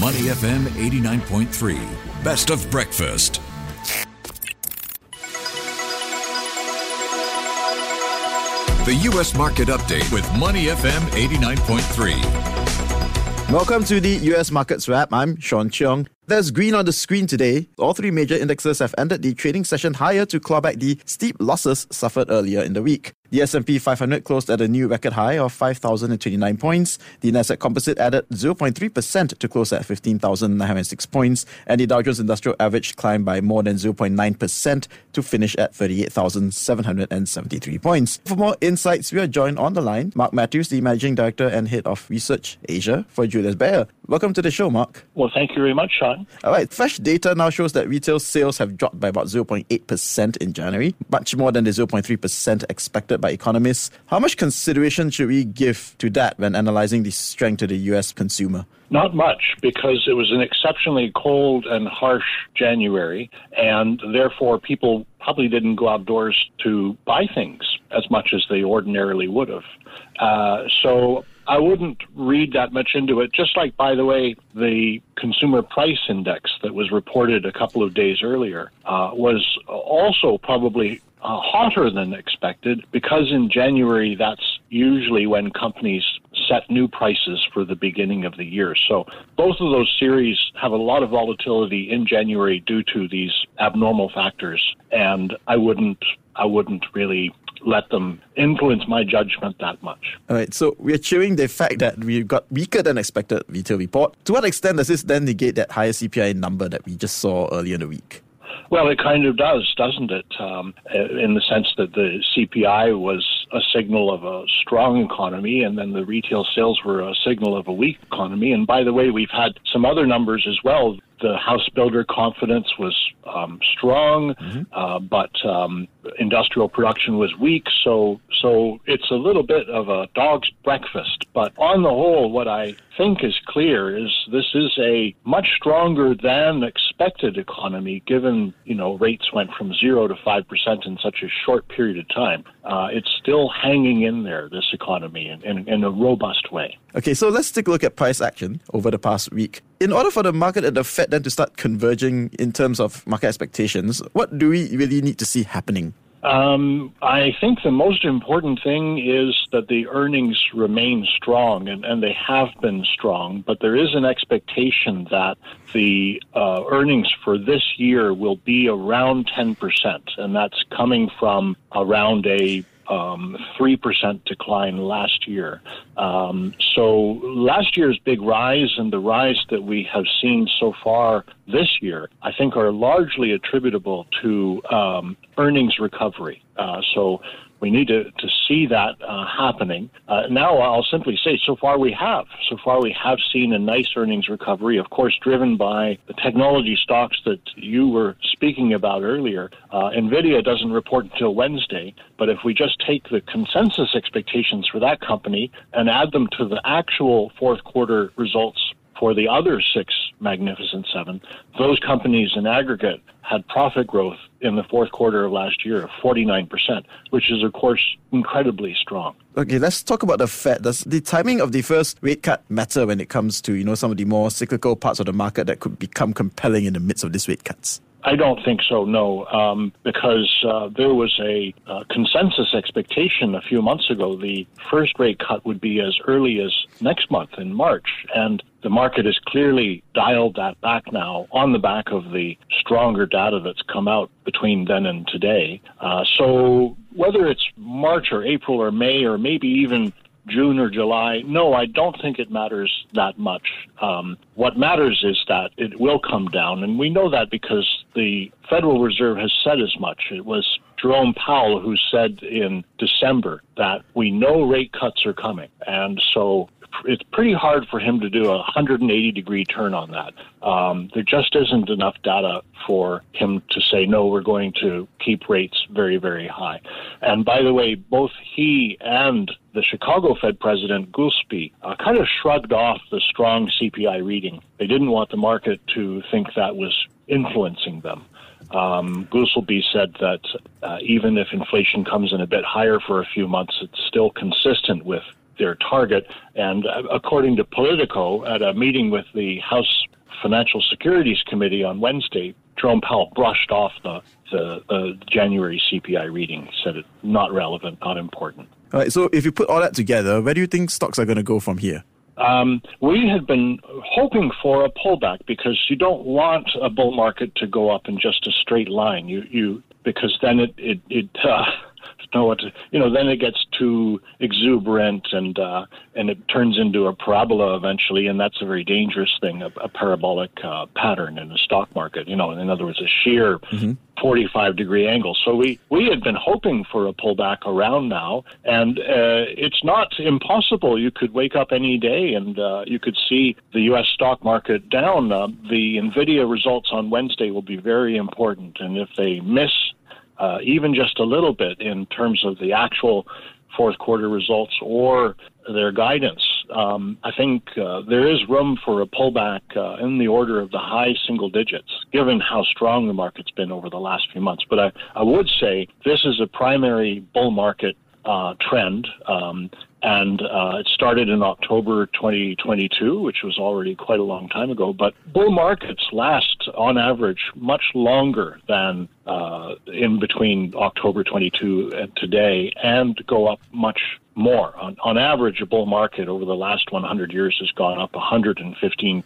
Money FM 89.3. Best of breakfast. The U.S. Market Update with Money FM 89.3. Welcome to the US Markets Wrap. I'm Sean Cheong. There's green on the screen today. All three major indexes have ended the trading session higher to claw back the steep losses suffered earlier in the week. The S&P 500 closed at a new record high of 5,029 points. The Nasdaq Composite added 0.3% to close at 15,906 points, and the Dow Jones Industrial Average climbed by more than 0.9% to finish at 38,773 points. For more insights, we are joined on the line Mark Matthews, the Managing Director and Head of Research Asia for Julius Baer. Welcome to the show, Mark. Well, thank you very much, Sean. All right, fresh data now shows that retail sales have dropped by about 0.8% in January, much more than the 0.3% expected by economists. How much consideration should we give to that when analyzing the strength of the US consumer? Not much, because it was an exceptionally cold and harsh January, and therefore people probably didn't go outdoors to buy things as much as they ordinarily would have. Uh, so I wouldn't read that much into it. Just like, by the way, the consumer price index that was reported a couple of days earlier uh, was also probably uh, hotter than expected because in January that's usually when companies set new prices for the beginning of the year. So both of those series have a lot of volatility in January due to these abnormal factors, and I wouldn't I wouldn't really let them influence my judgment that much. All right, so we're cheering the fact that we got weaker than expected retail report. To what extent does this then negate that higher CPI number that we just saw earlier in the week? Well, it kind of does, doesn't it? Um, in the sense that the CPI was a signal of a strong economy, and then the retail sales were a signal of a weak economy. And by the way, we've had some other numbers as well. The house builder confidence was um, strong, mm-hmm. uh, but um, industrial production was weak. So, so it's a little bit of a dog's breakfast. But on the whole, what I think is clear is this is a much stronger than expected economy, given you know rates went from zero to five percent in such a short period of time. Uh, it's still hanging in there, this economy, in, in, in a robust way. Okay, so let's take a look at price action over the past week. In order for the market and the Fed then to start converging in terms of market expectations, what do we really need to see happening? Um, I think the most important thing is that the earnings remain strong, and, and they have been strong. But there is an expectation that the uh, earnings for this year will be around 10%, and that's coming from around a um, 3% decline last year. Um, so last year's big rise and the rise that we have seen so far this year, I think, are largely attributable to um, earnings recovery. Uh, so we need to, to see that uh, happening. Uh, now, I'll simply say, so far we have. So far we have seen a nice earnings recovery, of course, driven by the technology stocks that you were speaking about earlier. Uh, NVIDIA doesn't report until Wednesday, but if we just take the consensus expectations for that company and add them to the actual fourth quarter results for the other six Magnificent Seven, those companies in aggregate had profit growth in the fourth quarter of last year of 49%, which is, of course, incredibly strong. Okay, let's talk about the Fed. Does the timing of the first rate cut matter when it comes to, you know, some of the more cyclical parts of the market that could become compelling in the midst of these rate cuts? I don't think so, no, um, because uh, there was a uh, consensus expectation a few months ago. The first rate cut would be as early as next month in March, and the market has clearly dialed that back now on the back of the stronger data that's come out between then and today. Uh, so whether it's March or April or May or maybe even June or July. No, I don't think it matters that much. Um, what matters is that it will come down, and we know that because the Federal Reserve has said as much. It was Jerome Powell who said in December that we know rate cuts are coming, and so it's pretty hard for him to do a 180 degree turn on that. Um, there just isn't enough data for him to say, no, we're going to keep rates very, very high. And by the way, both he and the Chicago Fed president, Goolsbee, uh, kind of shrugged off the strong CPI reading. They didn't want the market to think that was influencing them. Um, Goolsbee said that uh, even if inflation comes in a bit higher for a few months, it's still consistent with their target. And uh, according to Politico, at a meeting with the House Financial Securities Committee on Wednesday, Jerome Powell brushed off the, the, the January CPI reading, said it not relevant, not important. All right, so if you put all that together, where do you think stocks are going to go from here? Um, we had been hoping for a pullback because you don't want a bull market to go up in just a straight line. You, you because then it it, it uh, know what to, you know. Then it gets too exuberant and uh, and it turns into a parabola eventually, and that's a very dangerous thing, a, a parabolic uh, pattern in the stock market. You know, in other words, a sheer mm-hmm. 45 degree angle. So we we had been hoping for a pullback around now, and uh, it's not impossible. You could wake up any day and uh, you could see the U.S. stock market down. Uh, the Nvidia results on Wednesday will be very important, and if they miss uh, even just a little bit in terms of the actual fourth quarter results or their guidance. Um, I think uh, there is room for a pullback uh, in the order of the high single digits, given how strong the market's been over the last few months. But I, I would say this is a primary bull market uh, trend. Um, and uh, it started in October 2022, which was already quite a long time ago. But bull markets last, on average, much longer than uh, in between October 22 and today, and go up much more. On, on average, a bull market over the last 100 years has gone up 115%.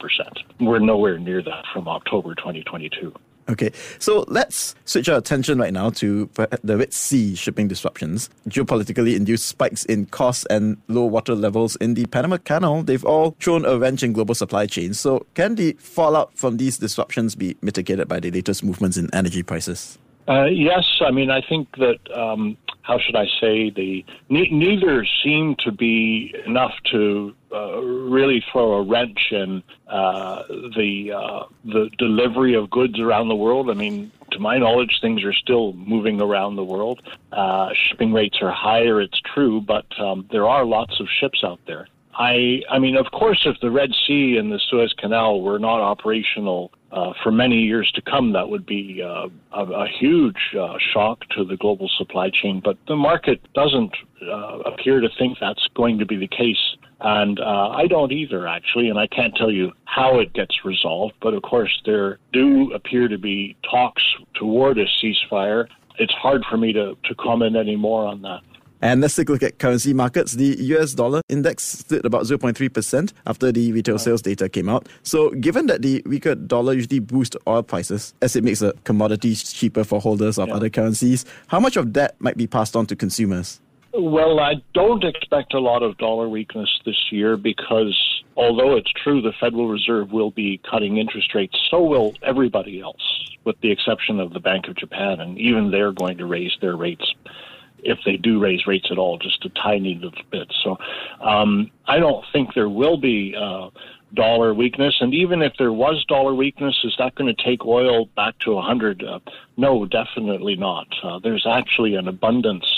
We're nowhere near that from October 2022. Okay, so let's switch our attention right now to the Red Sea shipping disruptions, geopolitically induced spikes in costs, and low water levels in the Panama Canal. They've all thrown a wrench in global supply chains. So, can the fallout from these disruptions be mitigated by the latest movements in energy prices? Uh, yes, I mean I think that um, how should I say the ne- neither seem to be enough to uh, really throw a wrench in uh, the uh, the delivery of goods around the world. I mean, to my knowledge, things are still moving around the world. Uh, shipping rates are higher, it's true, but um, there are lots of ships out there. I, I mean, of course, if the Red Sea and the Suez Canal were not operational uh, for many years to come, that would be uh, a, a, huge uh, shock to the global supply chain. But the market doesn't uh, appear to think that's going to be the case. And uh, I don't either, actually, and I can't tell you how it gets resolved. But of course, there do appear to be talks toward a ceasefire. It's hard for me to, to comment any more on that. And let's take a look at currency markets. The US dollar index stood about 0.3% after the retail sales data came out. So, given that the weaker dollar usually boosts oil prices as it makes the commodities cheaper for holders of yeah. other currencies, how much of that might be passed on to consumers? Well, I don't expect a lot of dollar weakness this year because although it's true the Federal Reserve will be cutting interest rates, so will everybody else, with the exception of the Bank of Japan, and even they're going to raise their rates if they do raise rates at all, just a tiny little bit. So um, I don't think there will be uh, dollar weakness. And even if there was dollar weakness, is that going to take oil back to 100? Uh, no, definitely not. Uh, there's actually an abundance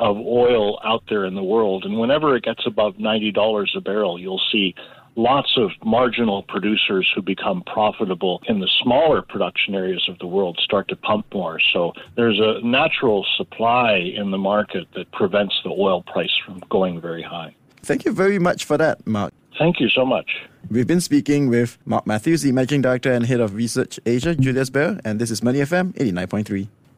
of oil out there in the world. And whenever it gets above $90 a barrel, you'll see lots of marginal producers who become profitable in the smaller production areas of the world start to pump more. So there's a natural supply in the market that prevents the oil price from going very high. Thank you very much for that, Mark. Thank you so much. We've been speaking with Mark Matthews, the Managing Director and Head of Research Asia, Julius Baer, and this is Money FM 89.3.